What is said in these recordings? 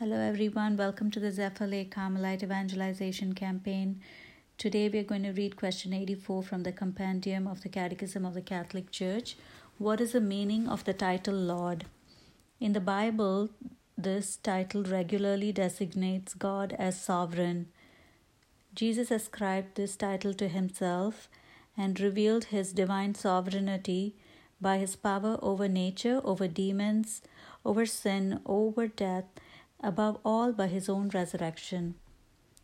Hello, everyone. Welcome to the Zephyr Lake Carmelite Evangelization Campaign. Today, we are going to read question 84 from the Compendium of the Catechism of the Catholic Church. What is the meaning of the title Lord? In the Bible, this title regularly designates God as sovereign. Jesus ascribed this title to himself and revealed his divine sovereignty by his power over nature, over demons, over sin, over death above all by his own resurrection.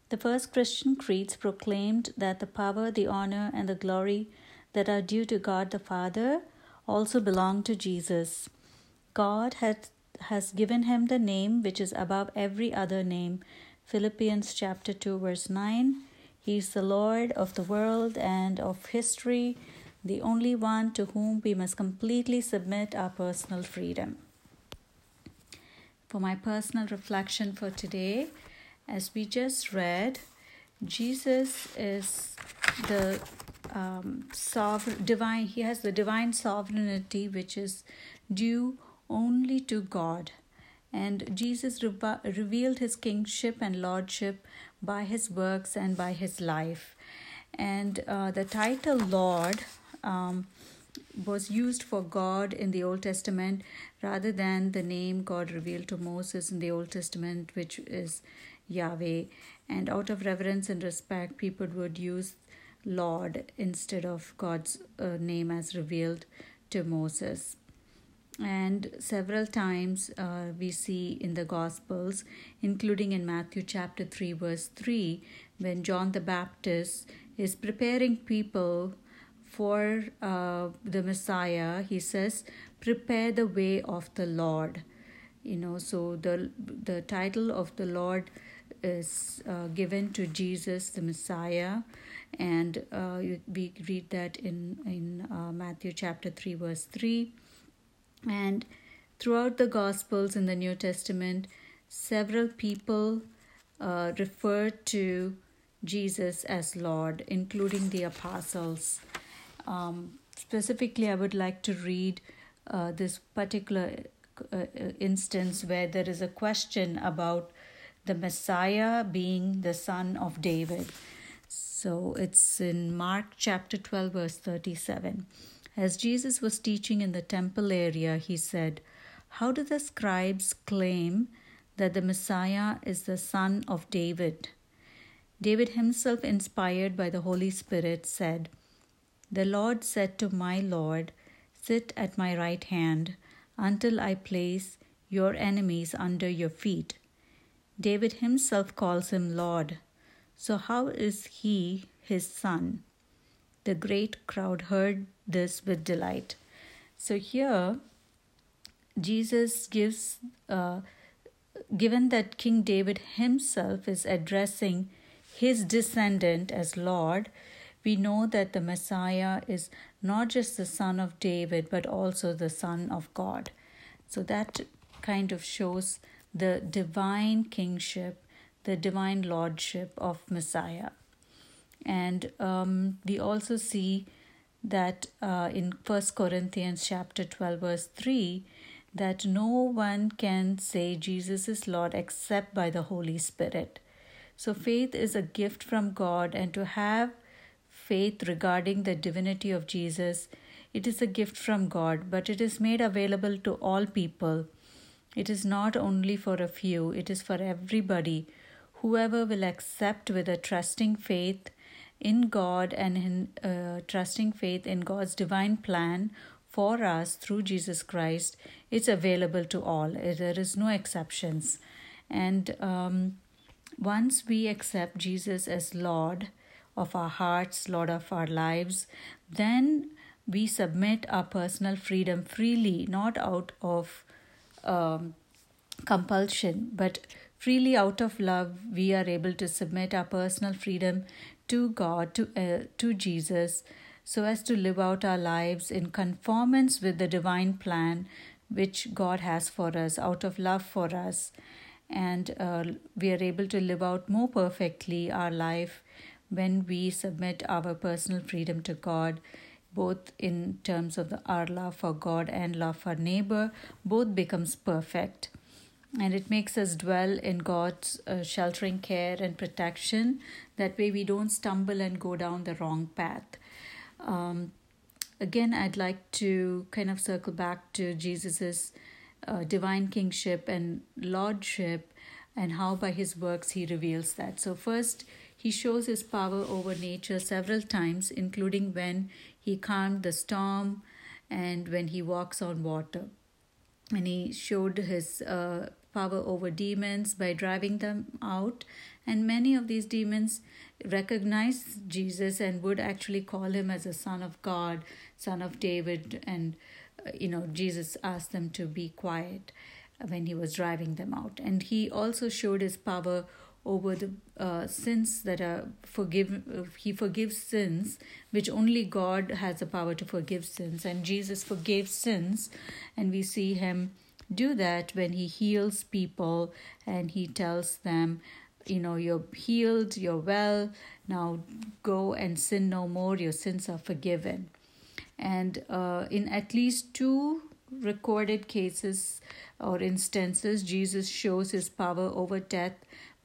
The first Christian creeds proclaimed that the power, the honor, and the glory that are due to God the Father also belong to Jesus. God had, has given him the name which is above every other name. Philippians chapter 2 verse 9. He is the Lord of the world and of history, the only one to whom we must completely submit our personal freedom for my personal reflection for today. As we just read, Jesus is the um, sovereign, divine, he has the divine sovereignty which is due only to God. And Jesus re- revealed his kingship and lordship by his works and by his life. And uh, the title Lord um, was used for God in the Old Testament rather than the name God revealed to Moses in the Old Testament, which is Yahweh. And out of reverence and respect, people would use Lord instead of God's uh, name as revealed to Moses. And several times uh, we see in the Gospels, including in Matthew chapter 3, verse 3, when John the Baptist is preparing people for uh, the Messiah, he says, "Prepare the way of the Lord." You know, so the the title of the Lord is uh, given to Jesus, the Messiah, and uh, we read that in in uh, Matthew chapter three, verse three, and throughout the Gospels in the New Testament, several people uh, refer to Jesus as Lord, including the apostles. Um, specifically, I would like to read uh, this particular uh, instance where there is a question about the Messiah being the son of David. So it's in Mark chapter 12, verse 37. As Jesus was teaching in the temple area, he said, How do the scribes claim that the Messiah is the son of David? David himself, inspired by the Holy Spirit, said, the Lord said to my Lord, Sit at my right hand until I place your enemies under your feet. David himself calls him Lord. So, how is he his son? The great crowd heard this with delight. So, here Jesus gives, uh, given that King David himself is addressing his descendant as Lord, we know that the Messiah is not just the son of David, but also the son of God. So that kind of shows the divine kingship, the divine lordship of Messiah. And um, we also see that uh, in First Corinthians chapter 12, verse 3, that no one can say Jesus is Lord except by the Holy Spirit. So faith is a gift from God, and to have faith regarding the divinity of Jesus, it is a gift from God, but it is made available to all people. It is not only for a few, it is for everybody. Whoever will accept with a trusting faith in God and in uh, trusting faith in God's divine plan for us through Jesus Christ, it's available to all. There is no exceptions. And um, once we accept Jesus as Lord, of our hearts, Lord of our lives, then we submit our personal freedom freely, not out of um, compulsion, but freely out of love, we are able to submit our personal freedom to God, to, uh, to Jesus, so as to live out our lives in conformance with the divine plan which God has for us, out of love for us. And uh, we are able to live out more perfectly our life when we submit our personal freedom to God, both in terms of the, our love for God and love for neighbor, both becomes perfect. and it makes us dwell in God's uh, sheltering care and protection. That way, we don't stumble and go down the wrong path. Um, again, I'd like to kind of circle back to Jesus's uh, divine kingship and lordship, and how by his works he reveals that. So, first, he shows his power over nature several times, including when he calmed the storm and when he walks on water. And he showed his uh, power over demons by driving them out. And many of these demons recognized Jesus and would actually call him as a son of God, son of David. And, uh, you know, Jesus asked them to be quiet when he was driving them out. And he also showed his power over the uh, sins that are forgiven. Uh, he forgives sins, which only God has the power to forgive sins. And Jesus forgave sins, and we see him do that when he heals people and he tells them, you know, you're healed, you're well, now go and sin no more, your sins are forgiven. And uh, in at least two recorded cases or instances, Jesus shows his power over death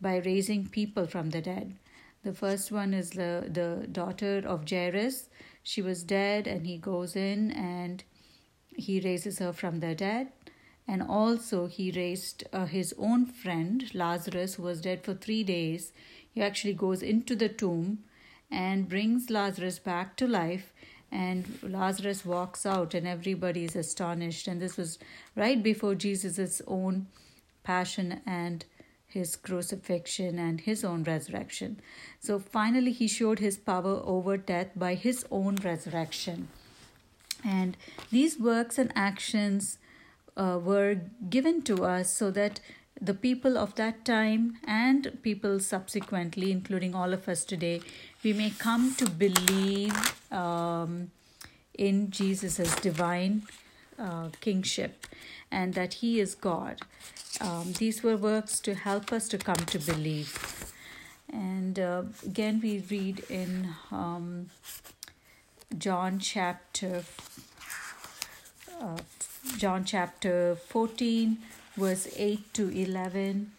by raising people from the dead. The first one is the, the daughter of Jairus. She was dead, and he goes in and he raises her from the dead. And also, he raised uh, his own friend, Lazarus, who was dead for three days. He actually goes into the tomb and brings Lazarus back to life. And Lazarus walks out, and everybody is astonished. And this was right before Jesus' own passion and his crucifixion and his own resurrection. So finally, he showed his power over death by his own resurrection. And these works and actions uh, were given to us so that the people of that time and people subsequently, including all of us today, we may come to believe um, in Jesus' as divine uh, kingship and that he is God. Um, these were works to help us to come to believe. And uh, again, we read in um, John chapter uh, John chapter 14, verse 8 to 11.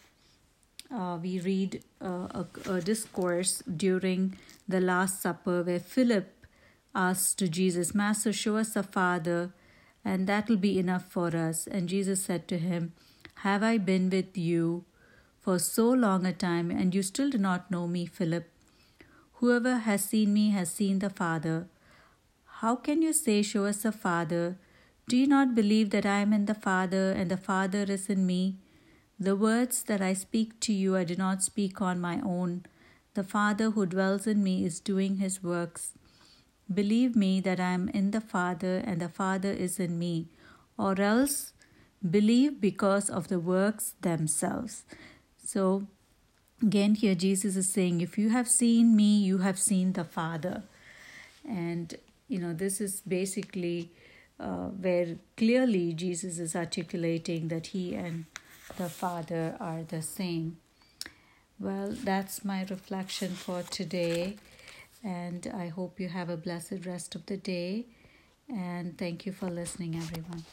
Uh, we read uh, a, a discourse during the Last Supper where Philip asked to Jesus, Master, show us the Father, and that will be enough for us. And Jesus said to him, Have I been with you for so long a time, and you still do not know me, Philip? Whoever has seen me has seen the Father. How can you say, Show us the Father? Do you not believe that I am in the Father, and the Father is in me? The words that I speak to you I do not speak on my own. The Father who dwells in me is doing his works. Believe me that I am in the Father and the Father is in me, or else believe because of the works themselves. So, again, here Jesus is saying, If you have seen me, you have seen the Father. And, you know, this is basically uh, where clearly Jesus is articulating that he and the Father are the same. Well, that's my reflection for today. And I hope you have a blessed rest of the day. And thank you for listening, everyone.